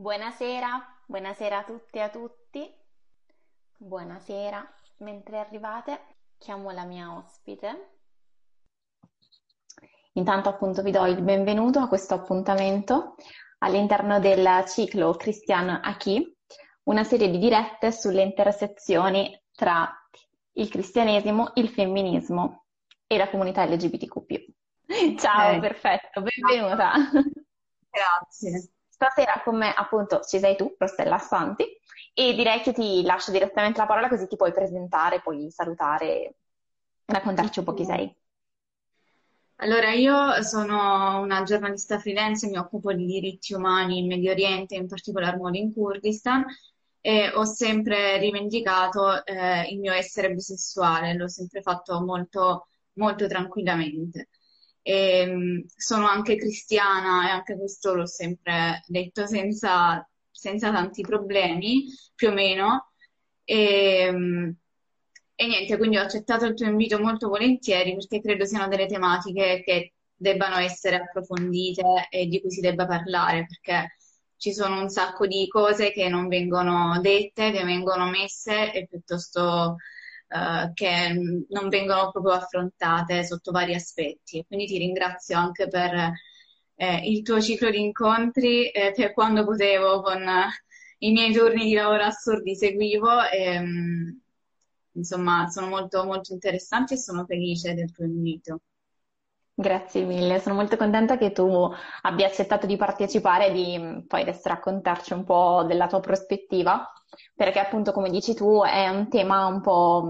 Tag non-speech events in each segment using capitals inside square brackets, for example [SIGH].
Buonasera, buonasera a tutte e a tutti. Buonasera, mentre arrivate chiamo la mia ospite. Intanto appunto vi do il benvenuto a questo appuntamento all'interno del ciclo Christian Aki, una serie di dirette sulle intersezioni tra il cristianesimo, il femminismo e la comunità LGBTQ+. [LAUGHS] Ciao, okay. perfetto, benvenuta. Grazie. Stasera con me appunto ci sei tu, Rostella Assanti, e direi che ti lascio direttamente la parola così ti puoi presentare, puoi salutare, raccontarci un po' chi sei. Allora, io sono una giornalista freelance, mi occupo di diritti umani in Medio Oriente, in particolar modo in Kurdistan, e ho sempre rivendicato eh, il mio essere bisessuale, l'ho sempre fatto molto, molto tranquillamente. E, ehm, sono anche cristiana e anche questo l'ho sempre detto senza, senza tanti problemi, più o meno. E, ehm, e niente, quindi ho accettato il tuo invito molto volentieri perché credo siano delle tematiche che debbano essere approfondite e di cui si debba parlare, perché ci sono un sacco di cose che non vengono dette, che vengono messe e piuttosto uh, che non vengono proprio affrontate sotto vari aspetti. Quindi ti ringrazio anche per eh, il tuo ciclo di incontri, eh, per quando potevo con eh, i miei turni di lavoro assurdi seguivo. E, um, insomma, sono molto, molto interessanti e sono felice del tuo invito. Grazie mille, sono molto contenta che tu abbia accettato di partecipare e di poi adesso raccontarci un po' della tua prospettiva, perché appunto come dici tu è un tema un po'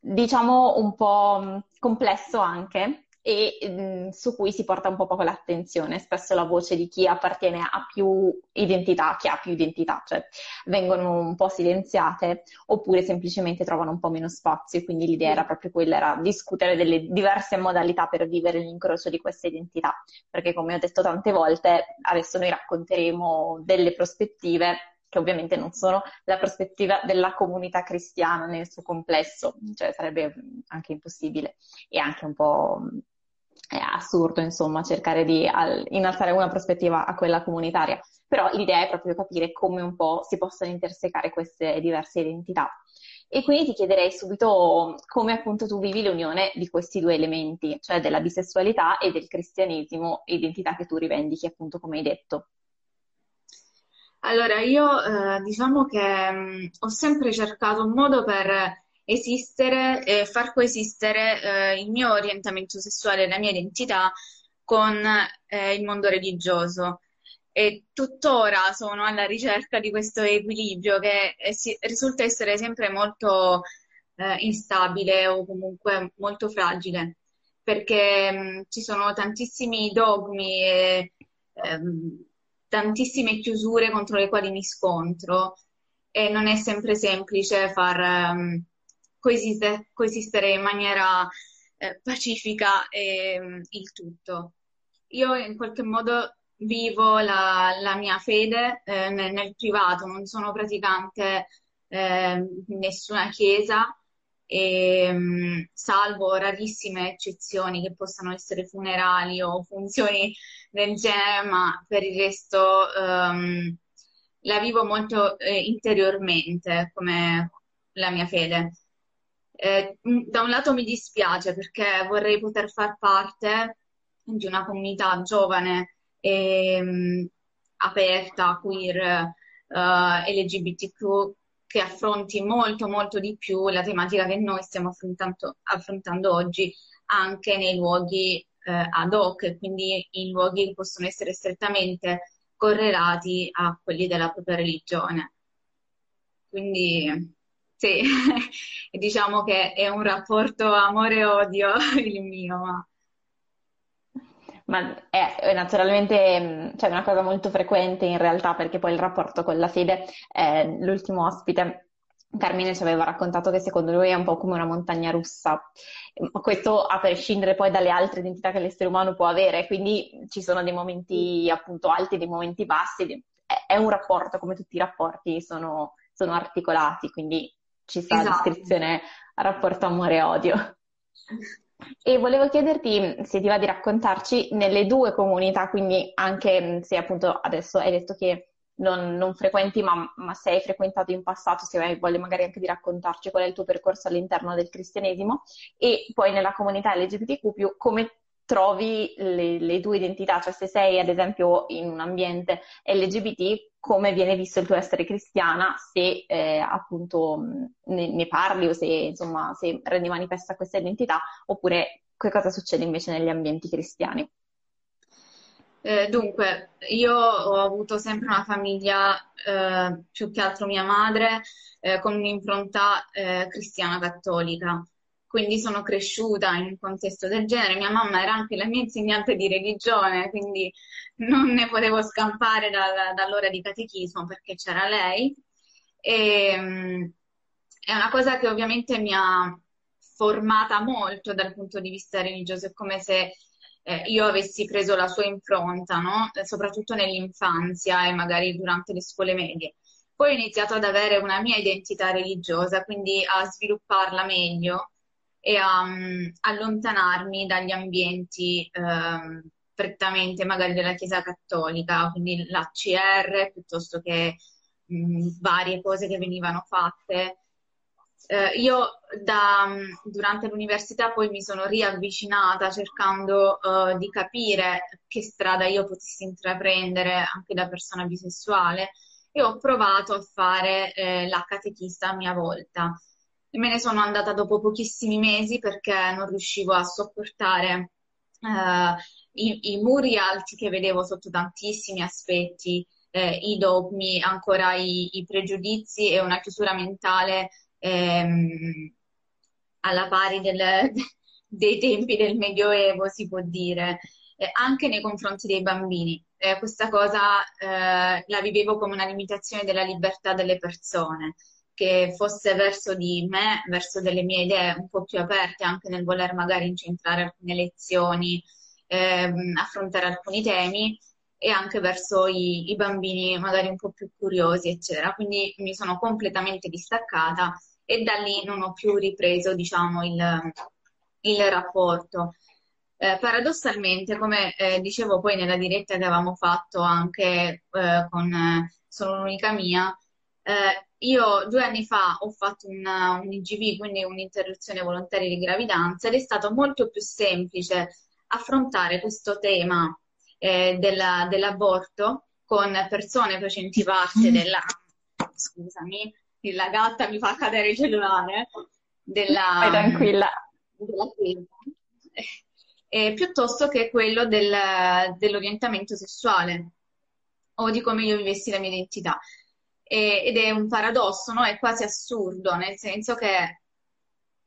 diciamo un po' complesso anche, e mh, mm, su cui si porta un po' poco l'attenzione. Spesso la voce di chi appartiene a più identità, chi ha più identità, cioè vengono un po' silenziate oppure semplicemente trovano un po' meno spazio. Quindi l'idea era proprio quella, era discutere delle diverse modalità per vivere l'incrocio di queste identità. Perché come ho detto tante volte, adesso noi racconteremo delle prospettive che ovviamente non sono la prospettiva della comunità cristiana nel suo complesso, cioè sarebbe anche impossibile e anche un po' è assurdo, insomma, cercare di al, innalzare una prospettiva a quella comunitaria. Però l'idea è proprio capire come un po' si possono intersecare queste diverse identità. E quindi ti chiederei subito come appunto tu vivi l'unione di questi due elementi, cioè della bisessualità e del cristianesimo, identità che tu rivendichi appunto come hai detto. Allora, io eh, diciamo che mh, mm, ho sempre cercato un modo per esistere e far coesistere eh, il mio orientamento sessuale e la mia identità con eh, il mondo religioso. E tuttora sono alla ricerca di questo equilibrio che eh, si, risulta essere sempre molto eh, instabile o comunque molto fragile, perché mh, mm, ci sono tantissimi dogmi e ehm, tantissime chiusure contro le quali mi scontro e non è sempre semplice far um, coesiste, coesistere in maniera eh, pacifica eh, il tutto. Io in qualche modo vivo la, la mia fede eh, nel, nel, privato, non sono praticante in ehm, nessuna chiesa, e, um, salvo rarissime eccezioni che possano essere funerali o funzioni del genere, ma per il resto um, la vivo molto eh, interiormente come la mia fede. Eh, da un lato mi dispiace perché vorrei poter far parte di una comunità giovane e um, aperta, queer, eh, LGBTQ, che affronti molto, molto di più la tematica che noi stiamo affrontando, affrontando oggi anche nei luoghi eh, ad hoc, quindi in luoghi che possono essere strettamente correlati a quelli della propria religione. Quindi sì, [LAUGHS] diciamo che è un rapporto amore-odio [LAUGHS] il mio, ma... Ma è naturalmente cioè, una cosa molto frequente in realtà perché poi il rapporto con la fede, eh, l'ultimo ospite. Carmine ci aveva raccontato che secondo lui è un po' come una montagna russa, questo a prescindere poi dalle altre identità che l'essere umano può avere, quindi ci sono dei momenti appunto alti, dei momenti bassi, è un rapporto come tutti i rapporti sono, sono articolati, quindi ci sta esatto. la descrizione rapporto amore-odio. E volevo chiederti se ti va di raccontarci nelle due comunità, quindi anche se appunto adesso hai detto che non, non frequenti, ma, ma, se hai frequentato in passato, se hai voglia magari anche di raccontarci qual è il tuo percorso all'interno del cristianesimo, e poi nella comunità LGBTQ come trovi le, le, tue identità, cioè se sei ad esempio in un ambiente LGBT, come viene visto il tuo essere cristiana, se eh, appunto ne, ne, parli o se insomma se rendi manifesta questa identità, oppure che cosa succede invece negli ambienti cristiani. Eh, dunque, io ho avuto sempre una famiglia, eh, più che altro mia madre, eh, con un'impronta eh, cristiana cattolica quindi sono cresciuta in un contesto del genere. Mia mamma era anche la mia insegnante di religione, quindi non ne potevo scampare dal, dall'ora di catechismo perché c'era lei. E, um, è una cosa che ovviamente mi ha formata molto dal punto di vista religioso, è come se eh, io avessi preso la sua impronta, no? soprattutto nell'infanzia e magari durante le scuole medie. Poi ho iniziato ad avere una mia identità religiosa, quindi a svilupparla meglio e um, allontanarmi dagli ambienti um, prettamente magari della Chiesa Cattolica, quindi l'ACR piuttosto che um, varie cose che venivano fatte. Uh, io da, durante l'università poi mi sono riavvicinata cercando uh, di capire che strada io potessi intraprendere anche da persona bisessuale e ho provato a fare eh, la catechista a mia volta me ne sono andata dopo pochissimi mesi perché non riuscivo a sopportare uh, i, i, muri alti che vedevo sotto tantissimi aspetti, eh, i dogmi, ancora i, i, pregiudizi e una chiusura mentale ehm, alla pari del, [LAUGHS] dei tempi del Medioevo, si può dire, eh, anche nei confronti dei bambini. Eh, questa cosa eh, la vivevo come una limitazione della libertà delle persone che fosse verso di me, verso delle mie idee un po' più aperte, anche nel voler magari incentrare alcune lezioni, ehm, affrontare alcuni temi e anche verso i, i, bambini magari un po' più curiosi, eccetera. Quindi mi sono completamente distaccata e da lì non ho più ripreso, diciamo, il, il rapporto. Eh, paradossalmente, come eh, dicevo poi nella diretta che avevamo fatto anche eh, con Sono l'unica mia, eh, io due anni fa ho fatto un, un IGV, quindi un'interruzione volontaria di gravidanza, ed è stato molto più semplice affrontare questo tema eh, della, dell'aborto con persone facenti parte della... Scusami, la gatta mi fa cadere il cellulare. Della, Vai tranquilla. Della eh, [LAUGHS] piuttosto che quello del, dell'orientamento sessuale o di come io vivessi la mia identità e, ed è un paradosso, no? È quasi assurdo, nel senso che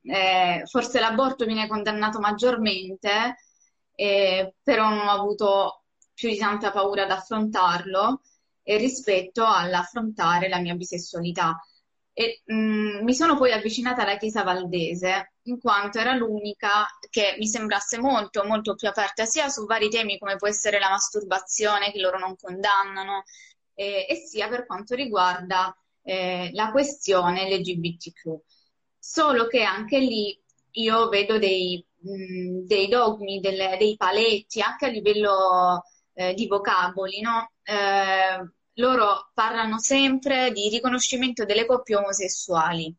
eh, forse l'aborto viene condannato maggiormente, eh, però non ho avuto più di tanta paura ad affrontarlo eh, rispetto all'affrontare la mia bisessualità. E, mh, mm, mi sono poi avvicinata alla Chiesa Valdese in quanto era l'unica che mi sembrasse molto, molto più aperta sia su vari temi come può essere la masturbazione, che loro non condannano, eh, e sia per quanto riguarda eh, la questione LGBTQ. Solo che anche lì io vedo dei, mh, dei dogmi, delle, dei paletti, anche a livello eh, di vocaboli, no? Eh, loro parlano sempre di riconoscimento delle coppie omosessuali.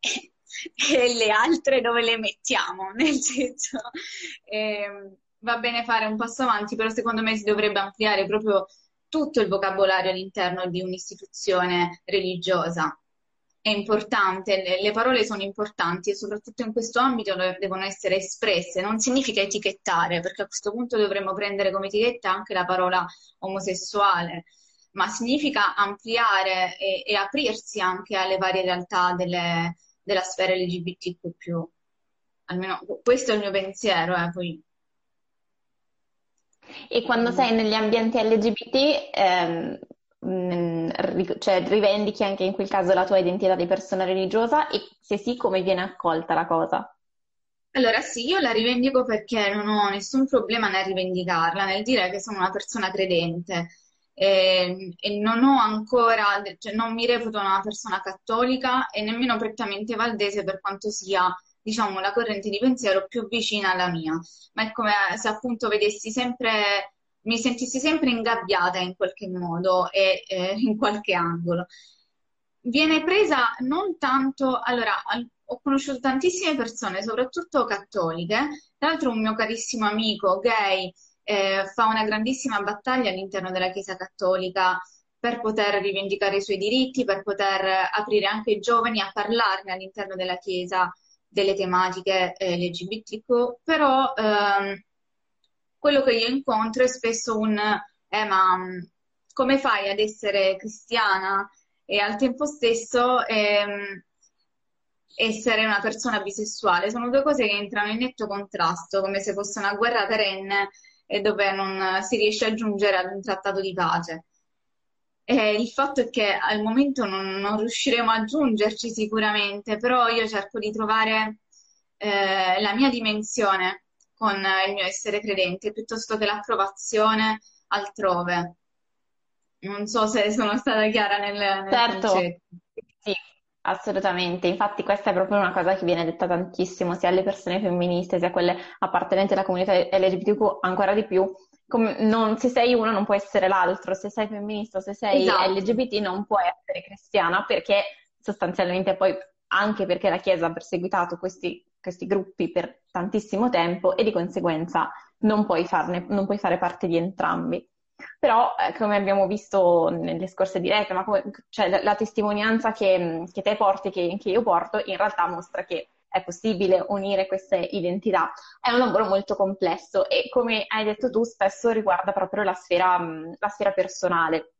[LAUGHS] e le altre dove le mettiamo? [LAUGHS] Nel senso, eh, va bene fare un passo avanti, però secondo me si dovrebbe ampliare proprio tutto il vocabolario all'interno di un'istituzione religiosa. È importante, le, le parole sono importanti e soprattutto in questo ambito devono essere espresse. Non significa etichettare, perché a questo punto dovremmo prendere come etichetta anche la parola omosessuale, ma significa ampliare e, e aprirsi anche alle varie realtà delle, della sfera LGBTQ. Almeno questo è il mio pensiero, eh, poi e quando sei negli ambienti LGBT, ehm, mm, cioè rivendichi anche in quel caso la tua identità di persona religiosa e se sì, come viene accolta la cosa? Allora sì, io la rivendico perché non ho nessun problema nel rivendicarla, nel dire che sono una persona credente e, e non ho ancora, cioè non mi reputo una persona cattolica e nemmeno prettamente valdese per quanto sia diciamo, la corrente di pensiero più vicina alla mia, ma è come se appunto vedessi sempre mi sentissi sempre ingabbiata in qualche modo e eh, [LAUGHS] in qualche angolo. Viene presa non tanto, allora, ho conosciuto tantissime persone, soprattutto cattoliche, tra l'altro un mio carissimo amico gay eh, fa una grandissima battaglia all'interno della Chiesa cattolica per poter rivendicare i suoi diritti, per poter aprire anche i giovani a parlarne all'interno della Chiesa delle tematiche eh, LGBTQ, però ehm, quello che io incontro è spesso un eh, ma mm, come fai ad essere cristiana e al tempo stesso ehm, essere una persona bisessuale? Sono due cose che entrano in netto contrasto, come se fosse una guerra perenne e dove non si riesce a giungere ad un trattato di pace. E il fatto è che al momento non, non riusciremo a giungerci sicuramente, però io cerco di trovare eh, la mia dimensione con il mio essere credente piuttosto che l'approvazione altrove. Non so se sono stata chiara nel, nel certo. concetto. Sì, assolutamente. Infatti questa è proprio una cosa che viene detta tantissimo sia alle persone femministe sia a quelle appartenenti alla comunità LGBTQ ancora di più non, se sei uno non può essere l'altro, se sei femminista, se sei esatto. LGBT non puoi essere cristiana perché sostanzialmente poi anche perché la Chiesa ha perseguitato questi, questi gruppi per tantissimo tempo e di conseguenza non puoi, farne, non puoi fare parte di entrambi. Però, eh, come abbiamo visto nelle scorse dirette, ma come, cioè, la, la testimonianza che, che te porti, che, che io porto, in realtà mostra che è possibile unire queste identità. È un lavoro molto complesso e come hai detto tu spesso riguarda proprio la sfera, la sfera personale.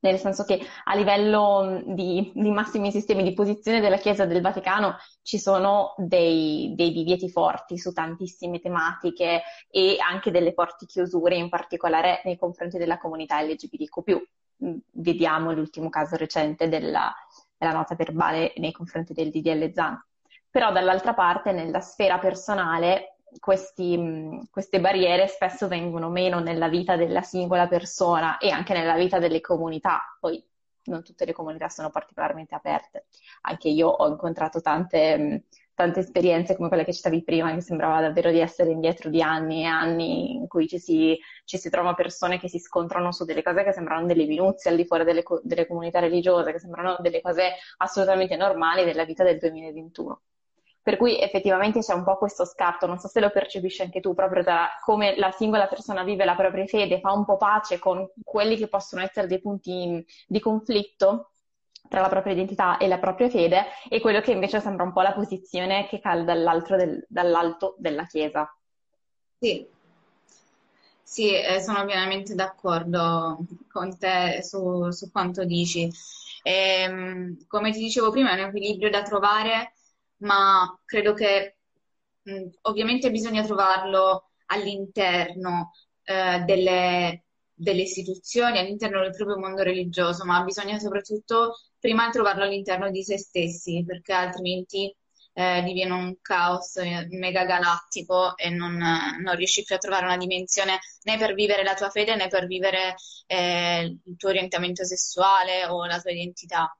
Nel senso che a livello di, di, massimi sistemi di posizione della Chiesa del Vaticano ci sono dei, dei divieti forti su tantissime tematiche e anche delle forti chiusure, in particolare nei confronti della comunità LGBTQ. Vediamo l'ultimo caso recente della, della nota verbale nei confronti del DDL Zan però dall'altra parte nella sfera personale questi, queste barriere spesso vengono meno nella vita della singola persona e anche nella vita delle comunità. Poi non tutte le comunità sono particolarmente aperte. Anche io ho incontrato tante, tante esperienze come quelle che citavi prima, che sembrava davvero di essere indietro di anni e anni in cui ci si, ci si trova persone che si scontrano su delle cose che sembrano delle minuzie al di fuori delle, delle comunità religiose, che sembrano delle cose assolutamente normali della vita del 2021. Per cui effettivamente c'è un po' questo scarto, non so se lo percepisci anche tu, proprio da come la singola persona vive la propria fede, fa un po' pace con quelli che possono essere dei punti di conflitto tra la propria identità e la propria fede e quello che invece sembra un po' la posizione che cade del, dall'alto della Chiesa. Sì, sì, eh, sono pienamente d'accordo con te su, su quanto dici. E, ehm, come ti dicevo prima, è un equilibrio da trovare ma credo che mh, ovviamente bisogna trovarlo all'interno eh, delle, delle istituzioni, all'interno del proprio mondo religioso, ma bisogna soprattutto prima trovarlo all'interno di se stessi, perché altrimenti eh, diviene un caos eh, mega galattico e non, non, riesci più a trovare una dimensione né per vivere la tua fede né per vivere eh, il tuo orientamento sessuale o la tua identità.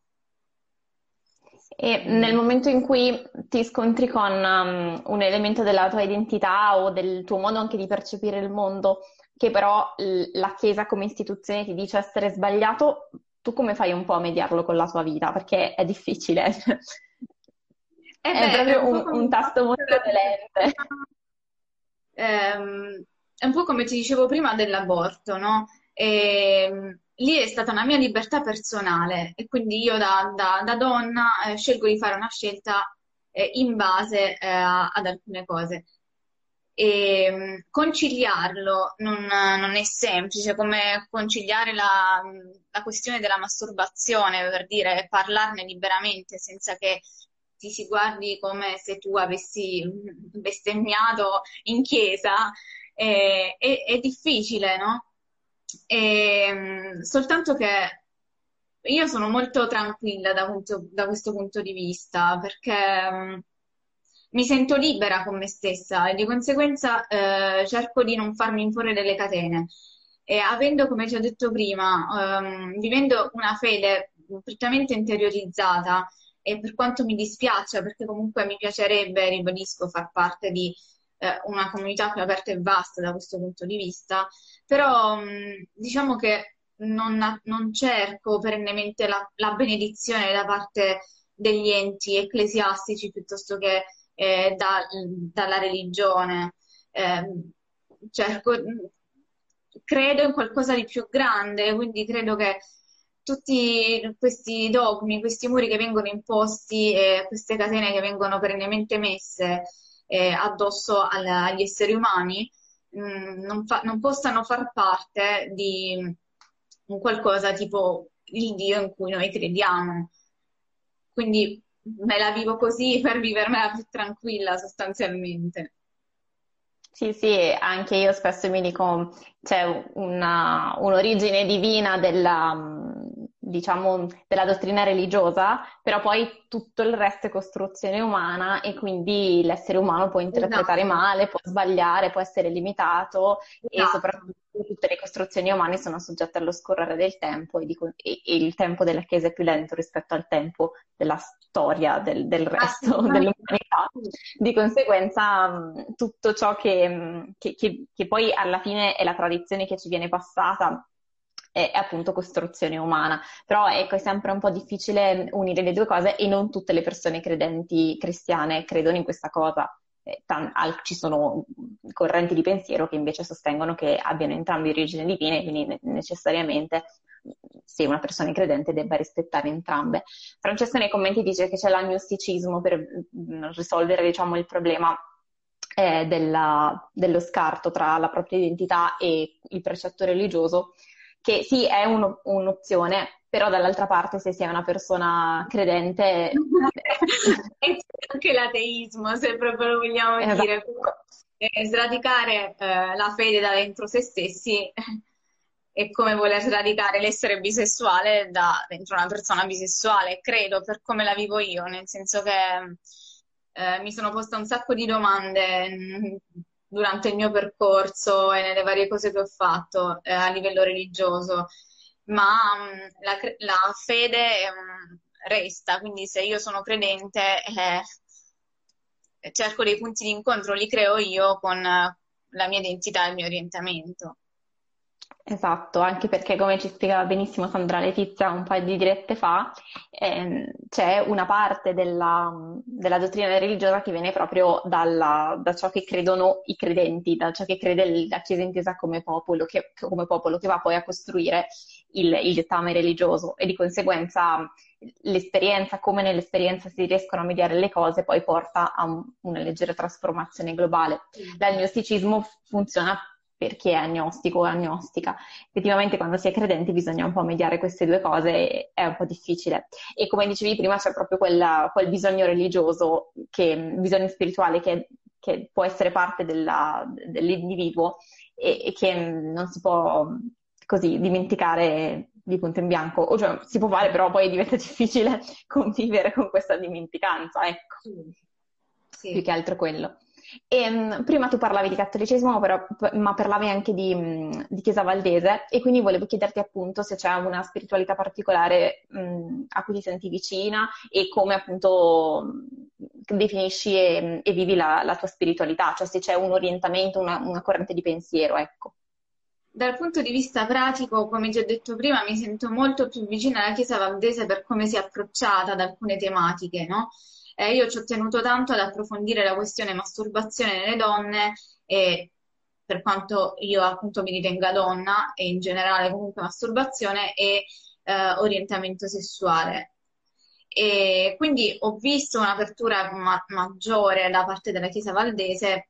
E nel momento in cui ti scontri con um, un elemento della tua identità o del tuo modo anche di percepire il mondo, che però la Chiesa come istituzione ti dice essere sbagliato, tu come fai un po' a mediarlo con la tua vita? Perché è difficile. [LAUGHS] Eh beh, è proprio un, un, un tasto molto dolente. Ehm, è un po' come ti dicevo prima dell'aborto, no? E, ehm, lì è stata una mia libertà personale e quindi io da, da, da donna eh, scelgo di fare una scelta eh, in base eh, ad alcune cose. E ehm, conciliarlo non, non, è semplice, come conciliare la, la, questione della masturbazione, per dire parlarne liberamente senza che ti si guardi come se tu avessi bestemmiato in chiesa, è, è, è difficile, no? E, ehm, soltanto che io sono molto tranquilla da, punto, da questo punto di vista perché um, mi sento libera con me stessa e di conseguenza eh, cerco di non farmi imporre delle catene. E avendo, come ti ho detto prima, um, vivendo una fede prettamente interiorizzata e per quanto mi dispiace, perché comunque mi piacerebbe, ribadisco, far parte di eh, una comunità più aperta e vasta da questo punto di vista, però mh, diciamo che non, non cerco perennemente la, la, benedizione da parte degli enti ecclesiastici piuttosto che eh, da, dalla religione. Eh, cerco, credo in qualcosa di più grande, quindi credo che tutti questi dogmi, questi muri che vengono imposti e queste catene che vengono perennemente messe eh, addosso al, agli esseri umani mh, mm, non, fa, non, possano far parte di un qualcosa tipo il Dio in cui noi crediamo. Quindi me la vivo così [LAUGHS] per vivermela più tranquilla sostanzialmente. Sì, sì, anche io spesso mi dico, c'è una, un'origine divina della, diciamo, della dottrina religiosa, però poi tutto il resto è costruzione umana e quindi l'essere umano può interpretare esatto. male, può sbagliare, può essere limitato esatto. e soprattutto tutte le costruzioni umane sono soggette allo scorrere del tempo e, di, e, e, il tempo della Chiesa è più lento rispetto al tempo della storia del, del resto dell'umanità. Di conseguenza tutto ciò che, che, che, che poi alla fine è la tradizione che ci viene passata è, appunto costruzione umana. Però ecco, è sempre un po' difficile unire le due cose e non tutte le persone credenti cristiane credono in questa cosa. Eh, ci sono correnti di pensiero che invece sostengono che abbiano entrambi origine divine, quindi necessariamente se una persona è credente debba rispettare entrambe. Francesco nei commenti dice che c'è l'agnosticismo per mm, risolvere diciamo, il problema eh, della, dello scarto tra la propria identità e il precetto religioso che sì, è un, un'opzione, però dall'altra parte se sei una persona credente... [LAUGHS] anche l'ateismo, se proprio lo vogliamo esatto. dire. Eh, sradicare eh, la fede da dentro se stessi è come voler sradicare l'essere bisessuale da dentro una persona bisessuale, credo, per come la vivo io, nel senso che eh, mi sono posta un sacco di domande mm, durante il mio percorso e nelle varie cose che ho fatto eh, a livello religioso, ma mh, mm, la, la, fede mh, mm, resta, quindi se io sono credente eh, cerco dei punti di incontro, li creo io con la mia identità e il mio orientamento. Esatto, anche perché come ci spiegava benissimo Sandra Letizia un paio di dirette fa, ehm, c'è una parte della, della, dottrina religiosa che viene proprio dalla, da ciò che credono i credenti, da ciò che crede la Chiesa intesa come popolo, che, come popolo, che va poi a costruire il, il dettame religioso e di conseguenza l'esperienza, come nell'esperienza si riescono a mediare le cose, poi porta a un, una leggera trasformazione globale. L'agnosticismo funziona per chi è agnostico o agnostica. Effettivamente quando si è credenti bisogna un po' mediare queste due cose, è un po' difficile. E come dicevi prima c'è proprio quella, quel bisogno religioso, che, bisogno spirituale che, che può essere parte della, dell'individuo e, e, che non si può così dimenticare di punto in bianco, o cioè si può fare però poi diventa [LAUGHS] difficile convivere con questa dimenticanza, ecco. Sì. Più che altro quello. E, um, prima tu parlavi di cattolicesimo, però, ma parlavi anche di, um, di, Chiesa Valdese e quindi volevo chiederti appunto se c'è una spiritualità particolare um, a cui ti senti vicina e come appunto definisci e, e vivi la, la, tua spiritualità, cioè se c'è un orientamento, una, una corrente di pensiero, ecco. Dal punto di vista pratico, come ho detto prima, mi sento molto più vicina alla Chiesa Valdese per come si è approcciata ad alcune tematiche, no? Eh, io ci ho tenuto tanto ad approfondire la questione masturbazione nelle donne e per quanto io appunto mi ritenga donna e in generale comunque masturbazione e eh, orientamento sessuale. E quindi ho visto un'apertura ma- maggiore da parte della Chiesa Valdese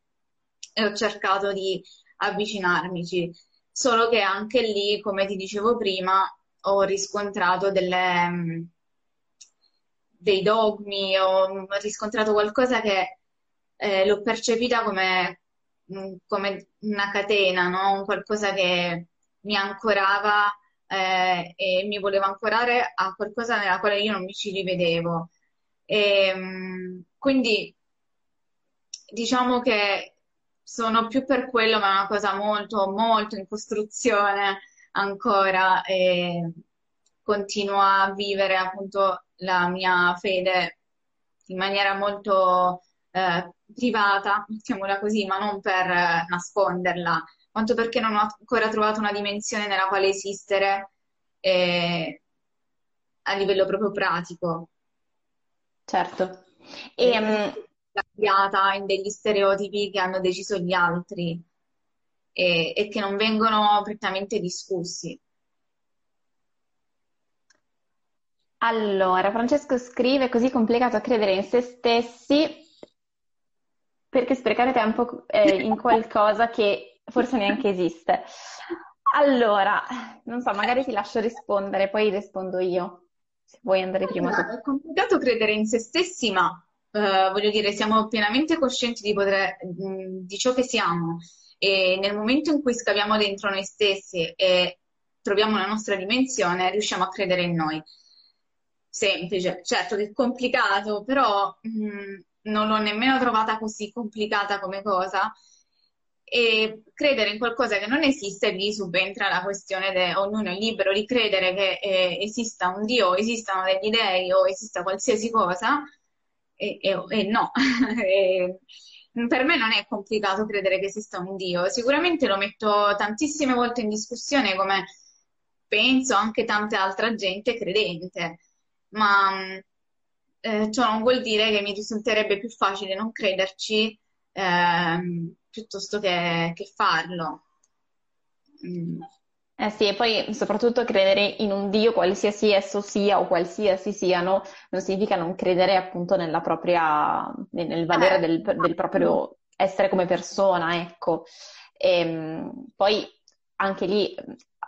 e ho cercato di avvicinarmici, solo che anche lì, come ti dicevo prima, ho riscontrato delle, dei dogmi, ho riscontrato qualcosa che eh, l'ho percepita come, come, una catena, no? Qualcosa che mi ancorava eh, e mi voleva ancorare a qualcosa nella quale io non mi ci rivedevo. E, mm, quindi diciamo che sono più per quello, ma è una cosa molto, molto in costruzione ancora e continuo a vivere appunto la mia fede in maniera molto eh, privata, mettiamola così, ma non per nasconderla, quanto perché non ho ancora trovato una dimensione nella quale esistere eh, a livello proprio pratico. Certo. E, um... Cambiata in degli stereotipi che hanno deciso gli altri e, e che non vengono prettamente discussi. Allora, Francesco scrive: È così complicato credere in se stessi perché sprecare tempo eh, in qualcosa che forse neanche esiste. Allora, non so, magari ti lascio rispondere, poi rispondo io, se vuoi andare prima tu. È complicato credere in se stessi, ma eh, voglio dire, siamo pienamente coscienti di, poter, di ciò che siamo e nel momento in cui scaviamo dentro noi stessi e troviamo la nostra dimensione, riusciamo a credere in noi. Semplice, certo che è complicato, però mh, non l'ho nemmeno trovata così complicata come cosa. E credere in qualcosa che non esiste, lì subentra la questione che ognuno è libero di credere che eh, esista un Dio, esistano degli dei o esista qualsiasi cosa, e, e, e no. [LAUGHS] e, per me non è complicato credere che esista un Dio. Sicuramente lo metto tantissime volte in discussione come penso anche tanta altra gente credente, ma eh, ciò non vuol dire che mi risulterebbe più facile non crederci eh, piuttosto che, che farlo. Mm. Eh sì, e poi soprattutto credere in un Dio, qualsiasi esso sia o qualsiasi siano, non significa non credere appunto nella propria, nel valore eh, del, del, proprio essere come persona, ecco. E, ehm, poi anche lì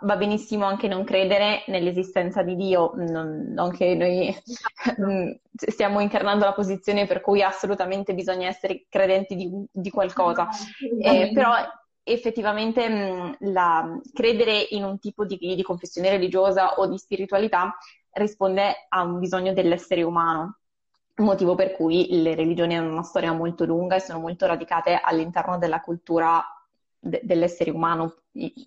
va benissimo anche non credere nell'esistenza di Dio, non, non che noi [LAUGHS] mm, stiamo incarnando la posizione per cui assolutamente bisogna essere credenti di, di qualcosa, eh, però effettivamente mh, mm, la, credere in un tipo di, di confessione religiosa o di spiritualità risponde a un bisogno dell'essere umano motivo per cui le religioni hanno una storia molto lunga e sono molto radicate all'interno della cultura de- dell'essere umano,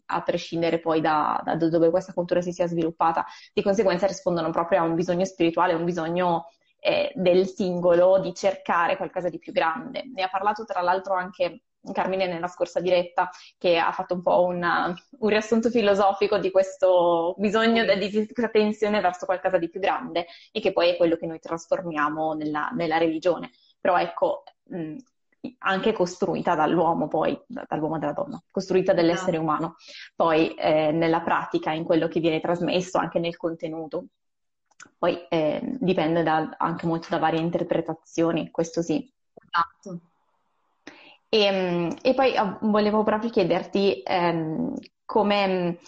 a prescindere poi da, da, dove questa cultura si sia sviluppata. Di conseguenza rispondono proprio a un bisogno spirituale, un bisogno eh, del singolo di cercare qualcosa di più grande. Ne ha parlato tra l'altro anche Carmine nella scorsa diretta, che ha fatto un po' una, un riassunto filosofico di questo bisogno di questa tensione verso qualcosa di più grande e che poi è quello che noi trasformiamo nella, nella religione. Però ecco, mh, anche costruita dall'uomo poi, dall'uomo e dalla donna, costruita dall'essere umano, poi eh, nella pratica, in quello che viene trasmesso, anche nel contenuto. Poi eh, dipende da, anche molto da varie interpretazioni, questo sì. Esatto. E, ehm, e poi oh, volevo proprio chiederti ehm, come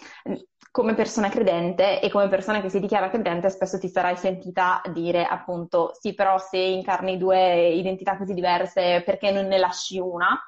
come persona credente e come persona che si dichiara credente spesso ti sarai sentita dire appunto sì però se incarni due identità così diverse perché non ne lasci una?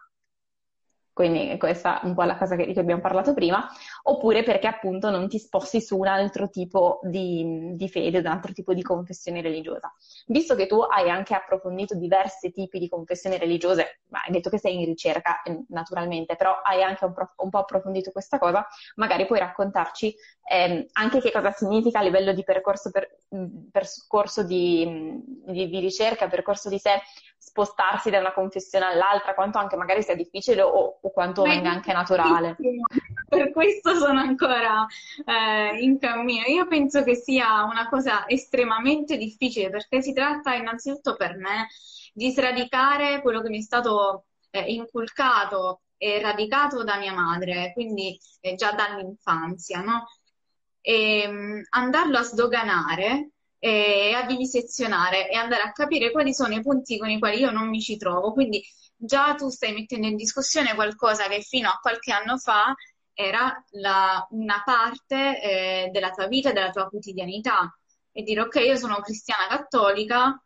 quindi questa è un po' la cosa di cui abbiamo parlato prima, oppure perché appunto non ti sposti su un altro tipo di, di fede, un altro tipo di confessione religiosa. Visto che tu hai anche approfondito diversi tipi di confessioni religiose, ma hai detto che sei in ricerca eh, naturalmente, però hai anche un, pro- un po' approfondito questa cosa, magari puoi raccontarci ehm, anche che cosa significa a livello di percorso, per, percorso di, di, di ricerca, percorso di sé, spostarsi da una confessione all'altra, quanto anche magari sia difficile o, o quanto Beh, venga anche naturale. [LAUGHS] [LAUGHS] Per questo sono ancora eh, in cammino. Io penso che sia una cosa estremamente difficile perché si tratta innanzitutto per me di sradicare quello che mi è stato eh, inculcato e radicato da mia madre, quindi eh, già dall'infanzia, no? E um, andarlo a sdoganare e a vivisezionare e andare a capire quali sono i punti con i quali io non mi ci trovo. Quindi già tu stai mettendo in discussione qualcosa che fino a qualche anno fa era la, una parte eh, della tua vita, della tua quotidianità. E dire ok, io sono cristiana cattolica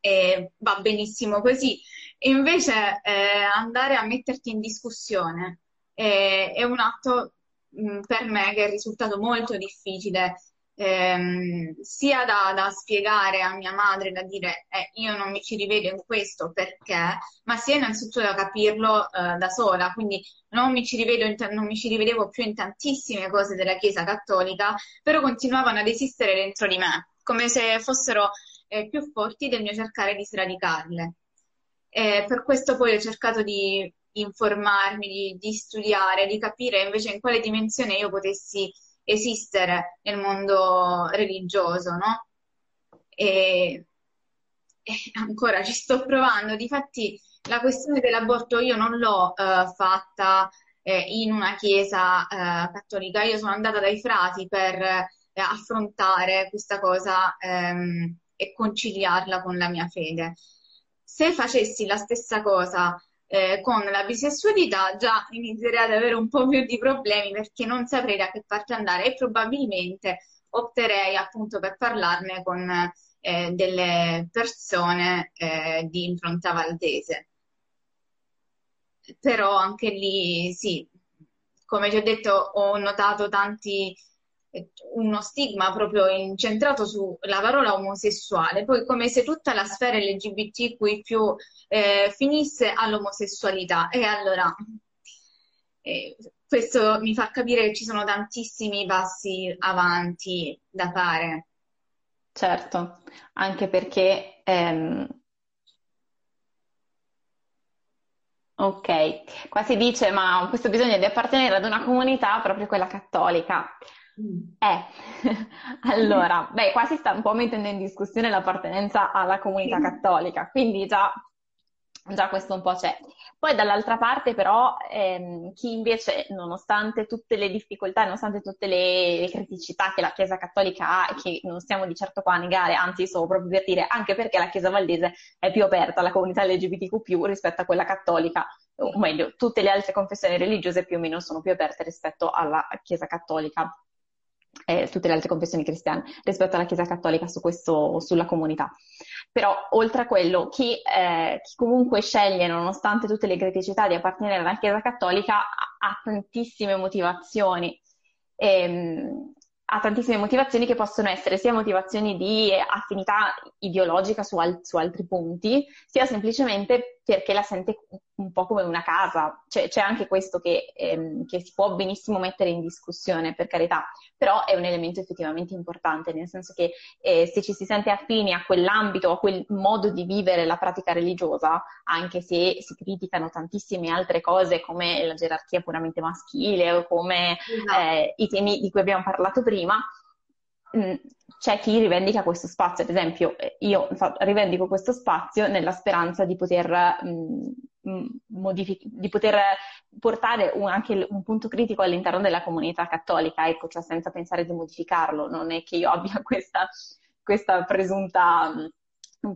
e va benissimo così. E invece eh, andare a metterti in discussione eh, è un atto mh, per me che è risultato molto difficile ehm, sia da, da, spiegare a mia madre, da dire eh, io non mi ci rivedo in questo perché, ma sia innanzitutto da capirlo eh, da sola, quindi non mi, in, non mi ci rivedevo più in tantissime cose della Chiesa cattolica, però continuavano ad esistere dentro di me, come se fossero eh, più forti del mio cercare di sradicarle. E per questo poi ho cercato di informarmi, di, di studiare, di capire invece in quale dimensione io potessi esistere nel mondo religioso, no? E, e ancora ci sto provando. Difatti, la questione dell'aborto io non l'ho uh, fatta eh, in una chiesa uh, cattolica, io sono andata dai frati per eh, affrontare questa cosa ehm, e conciliarla con la mia fede. Se facessi la stessa cosa eh, con la bisessualità già inizierei ad avere un po' più di problemi perché non saprei da che parte andare e probabilmente opterei appunto per parlarne con eh, delle persone eh, di impronta valdese. Però anche lì, sì, come ti ho detto, ho notato tanti uno stigma proprio incentrato sulla parola omosessuale, poi come se tutta la sfera LGBTQI eh, finisse all'omosessualità. E allora eh, questo mi fa capire che ci sono tantissimi passi avanti da fare. Certo, anche perché ehm... Ok, qua si dice, ma questo bisogno di appartenere ad una comunità, proprio quella cattolica. Eh, [LAUGHS] allora, beh, qua si sta un po' mettendo in discussione l'appartenenza alla comunità cattolica, quindi già, già questo un po' c'è. Poi dall'altra parte però ehm, chi invece, nonostante tutte le difficoltà, nonostante tutte le, le, criticità che la Chiesa cattolica ha che non stiamo di certo qua a negare, anzi solo proprio per dire anche perché la Chiesa valdese è più aperta alla comunità LGBTQ rispetto a quella cattolica, o meglio, tutte le altre confessioni religiose più o meno sono più aperte rispetto alla Chiesa cattolica e tutte le altre confessioni cristiane rispetto alla Chiesa Cattolica su questo, sulla comunità. Però oltre a quello, chi, eh, chi, comunque sceglie, nonostante tutte le criticità, di appartenere alla Chiesa Cattolica ha, ha tantissime motivazioni. Ehm, ha tantissime motivazioni che possono essere sia motivazioni di affinità ideologica su, al- su altri punti, sia semplicemente perché la sente un po' come una casa. Cioè, c'è anche questo che, ehm, che, si può benissimo mettere in discussione, per carità, però è un elemento effettivamente importante, nel senso che eh, se ci si sente affini a quell'ambito, a quel modo di vivere la pratica religiosa, anche se si criticano tantissime altre cose come la gerarchia puramente maschile o come esatto. eh, i temi di cui abbiamo parlato prima, Mm, c'è chi rivendica questo spazio, ad esempio io rivendico questo spazio nella speranza di poter, mh, mm, mm, modific- di poter portare un, anche un punto critico all'interno della comunità cattolica, ecco, cioè senza pensare di modificarlo, non è che io abbia [LAUGHS] questa, questa presunta,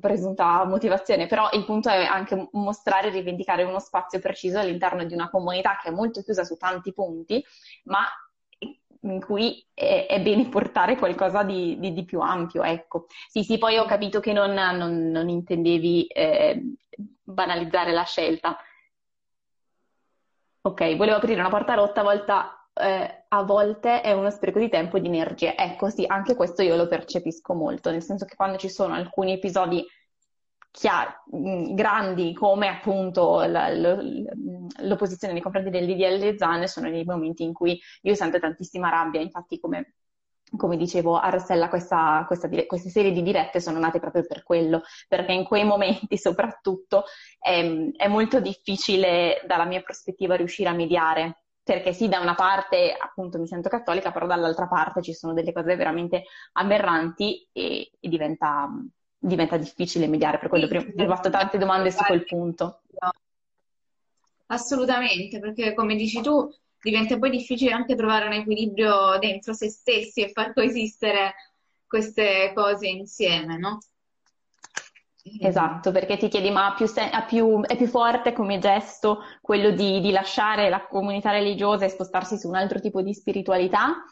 presunta motivazione, però il punto è anche mostrare e rivendicare uno spazio preciso all'interno di una comunità che è molto chiusa su tanti punti, ma in cui è, è bene portare qualcosa di, di, di, più ampio, ecco. Sì, sì, poi ho capito che non, non, non intendevi eh, banalizzare la scelta. Ok, volevo aprire una porta rotta, a volte, eh, a volte è uno spreco di tempo e di energie. Ecco, sì, anche questo io lo percepisco molto, nel senso che quando ci sono alcuni episodi chiari, mm, grandi come appunto la, lo, l'opposizione nei confronti del DDL Zan sono nei momenti in cui io sento tantissima rabbia, infatti come, come dicevo a Rossella questa, questa, queste serie di dirette sono nate proprio per quello, perché in quei momenti [LAUGHS] soprattutto è, è molto difficile dalla mia prospettiva riuscire a mediare. Perché sì, da una parte appunto mi sento cattolica, però dall'altra parte ci sono delle cose veramente aberranti e, e diventa, diventa difficile mediare, per quello sì, prima, ho fatto tante domande su quel punto. Assolutamente, perché come dici tu, diventa poi difficile anche trovare un equilibrio dentro se stessi e far coesistere queste cose insieme, no? Esatto, perché ti chiedi, ma più se- più, è più forte come gesto quello di, di lasciare la comunità religiosa e spostarsi su un altro tipo di spiritualità?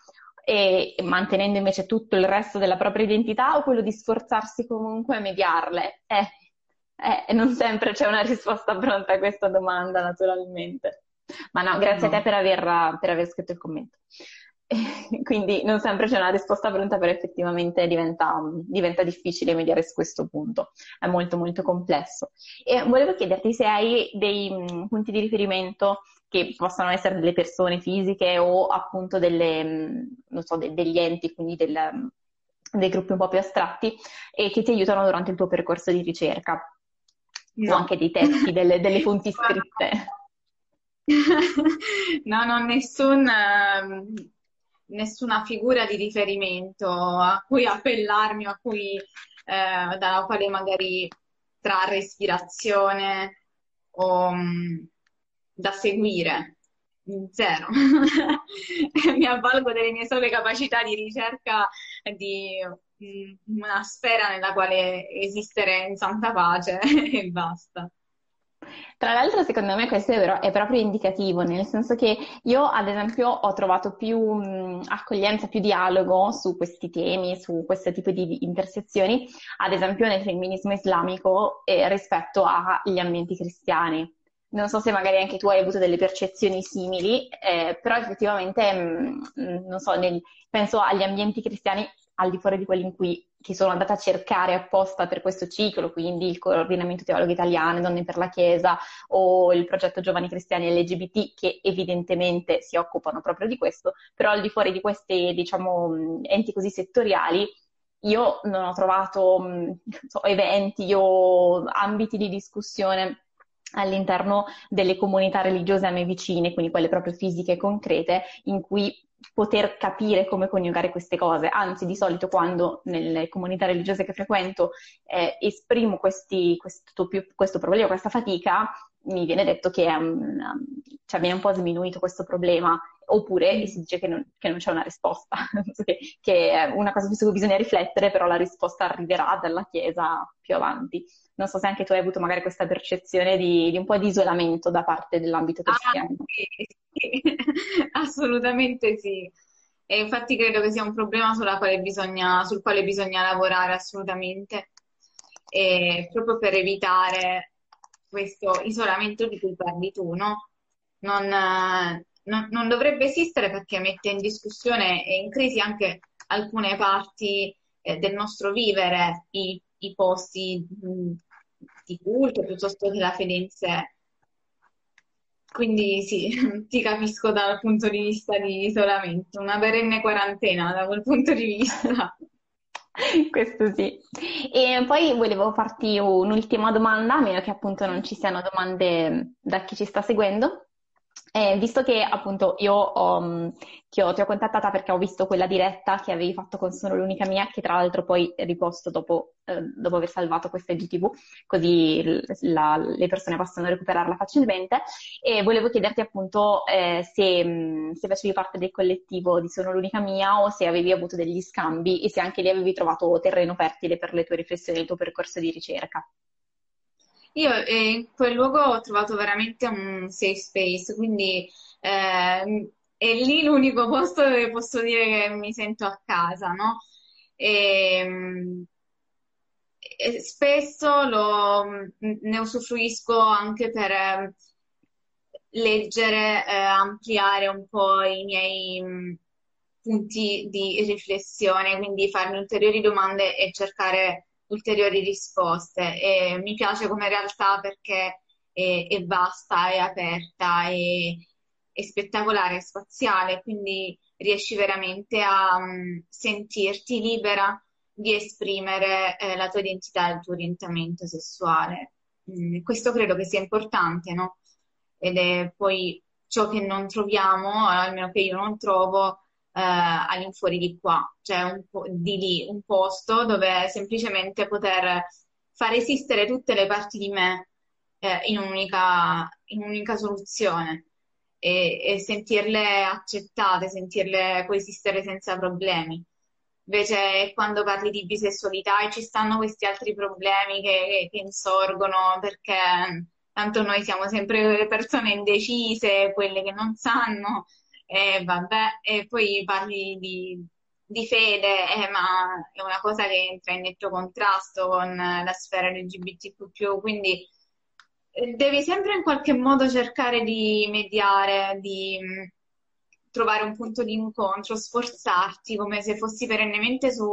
E mantenendo invece tutto il resto della propria identità o quello di sforzarsi comunque a mediarle? Eh, eh, non sempre c'è una risposta pronta a questa domanda, naturalmente. Ma no, grazie no. a te per aver, per aver scritto il commento. [LAUGHS] Quindi non sempre c'è una risposta pronta, però effettivamente diventa, diventa, difficile mediare su questo punto. È molto molto complesso. E volevo chiederti se hai dei mh, punti di riferimento che possano essere delle persone fisiche o appunto delle, mh, so, de- degli enti, quindi del, dei gruppi un po' più astratti, e che ti aiutano durante il tuo percorso di ricerca. no. o anche dei testi, delle, delle fonti [LAUGHS] scritte? [LAUGHS] no, non nessun, ehm, nessuna figura di riferimento a cui appellarmi, a cui, eh, dalla quale magari trarre ispirazione o um, da seguire. Zero. [LAUGHS] Mi avvalgo delle mie sole capacità di ricerca di mm, una sfera nella quale esistere in santa pace [LAUGHS] e basta. Tra l'altro, secondo me questo è, vero, è, proprio indicativo, nel senso che io, ad esempio, ho trovato più mh, accoglienza, più dialogo su questi temi, su questo tipo di intersezioni, ad esempio nel femminismo islamico eh, rispetto agli ambienti cristiani. Non so se magari anche tu hai avuto delle percezioni simili, eh, però effettivamente, mh, non so, nel, penso agli ambienti cristiani al di fuori di quelli in cui che sono andata a cercare apposta per questo ciclo, quindi il coordinamento teologo italiano, Donne per la Chiesa o il progetto Giovani Cristiani LGBT che evidentemente si occupano proprio di questo, però al di fuori di questi diciamo, enti così settoriali io non ho trovato so, eventi o ambiti di discussione all'interno delle comunità religiose a me vicine, quindi quelle proprio fisiche e concrete, in cui poter capire come coniugare queste cose. Anzi, di solito quando nelle comunità religiose che frequento eh, esprimo questi, questo, questo, problema, questa fatica, mi viene detto che um, cioè, viene un po' sminuito questo problema, oppure mm. si dice che non, che non c'è una risposta, [LAUGHS] che, è una cosa su cui bisogna riflettere, però la risposta arriverà dalla Chiesa più avanti. Non so se anche tu hai avuto magari questa percezione di, di un po' di isolamento da parte dell'ambito ah, cristiano. Ah, sì, sì. [LAUGHS] assolutamente sì. E infatti credo che sia un problema quale bisogna, sul quale bisogna lavorare assolutamente, e proprio per evitare questo isolamento di cui parli tu, no? Non, non, non dovrebbe esistere perché mette in discussione e in crisi anche alcune parti eh, del nostro vivere, i, i posti mh, di culto piuttosto che la fede in sé. Quindi sì, [LAUGHS] ti capisco dal punto di vista di isolamento, una perenne quarantena da quel punto di vista. [LAUGHS] Questo sì. E poi volevo farti un'ultima domanda, a meno che appunto non ci siano domande da chi ci sta seguendo. Eh, visto che appunto io ho, mm, ti, ho, ti, ho, contattata perché ho visto quella diretta che avevi fatto con Sono l'unica mia, che tra l'altro poi riposto dopo, eh, dopo aver salvato questa IGTV, così la, le persone possono recuperarla facilmente. E volevo chiederti appunto eh, se, mm, se, facevi parte del collettivo di Sono l'unica mia o se avevi avuto degli scambi e se anche lì avevi trovato terreno fertile per le tue riflessioni e il tuo percorso di ricerca. Io eh, in quel luogo ho trovato veramente un safe space, quindi eh, è lì l'unico posto dove posso dire che mi sento a casa, no? E, e spesso lo, ne usufruisco anche per eh, leggere, eh, ampliare un po' i miei mh, punti di riflessione, quindi farmi ulteriori domande e cercare ulteriori risposte. E mi piace come realtà perché è, è vasta, è aperta, è, è, spettacolare, è spaziale, quindi riesci veramente a um, sentirti libera di esprimere eh, la tua identità e il tuo orientamento sessuale. Mm, questo credo che sia importante, no? Ed è poi ciò che non troviamo, almeno che io non trovo, all'infuori di qua, cioè un po- di lì, un posto dove semplicemente poter far esistere tutte le parti di me eh, in, un'unica, in un'unica soluzione e, e sentirle accettate, sentirle coesistere senza problemi. Invece quando parli di bisessualità e ci stanno questi altri problemi che, che, insorgono perché tanto noi siamo sempre le persone indecise, quelle che non sanno, e vabbè, e poi parli di, di fede, eh, ma è una cosa che entra in netto contrasto con la sfera LGBTQ+, quindi eh, devi sempre in qualche modo cercare di mediare, di mm, trovare un punto di incontro, sforzarti come se fossi perennemente su,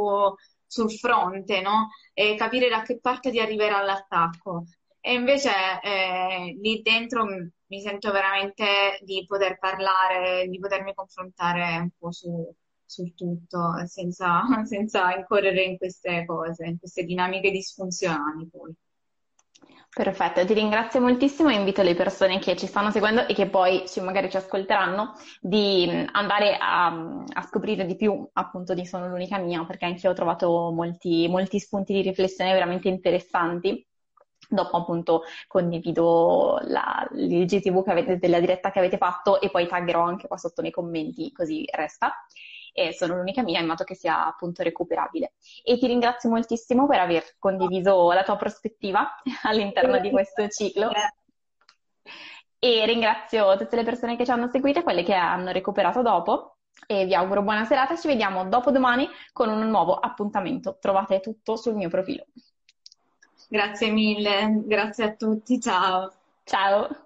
sul fronte, no? E capire da che parte ti arriverà l'attacco. E invece eh, lì dentro mi sento veramente di poter parlare, di potermi confrontare un po' su, sul tutto, senza, [LAUGHS] senza incorrere in queste cose, in queste dinamiche disfunzionali poi. Perfetto, ti ringrazio moltissimo e invito le persone che ci stanno seguendo e che poi magari ci ascolteranno di mm, andare a, a scoprire di più appunto di Sono l'unica mia, perché anche io ho trovato molti, molti spunti di riflessione veramente interessanti. Dopo appunto condivido la, l'IGTV che avete, della diretta che avete fatto e poi taggerò anche qua sotto nei commenti così resta e sono l'unica mia in modo che sia appunto recuperabile. E ti ringrazio moltissimo per aver condiviso la tua prospettiva [LAUGHS] all'interno di questo ciclo. E ringrazio tutte le persone che ci hanno seguito e quelle che hanno recuperato dopo. E vi auguro buona serata. Ci vediamo dopo domani con un nuovo appuntamento. Trovate tutto sul mio profilo. Grazie mille, grazie a tutti, ciao. Ciao.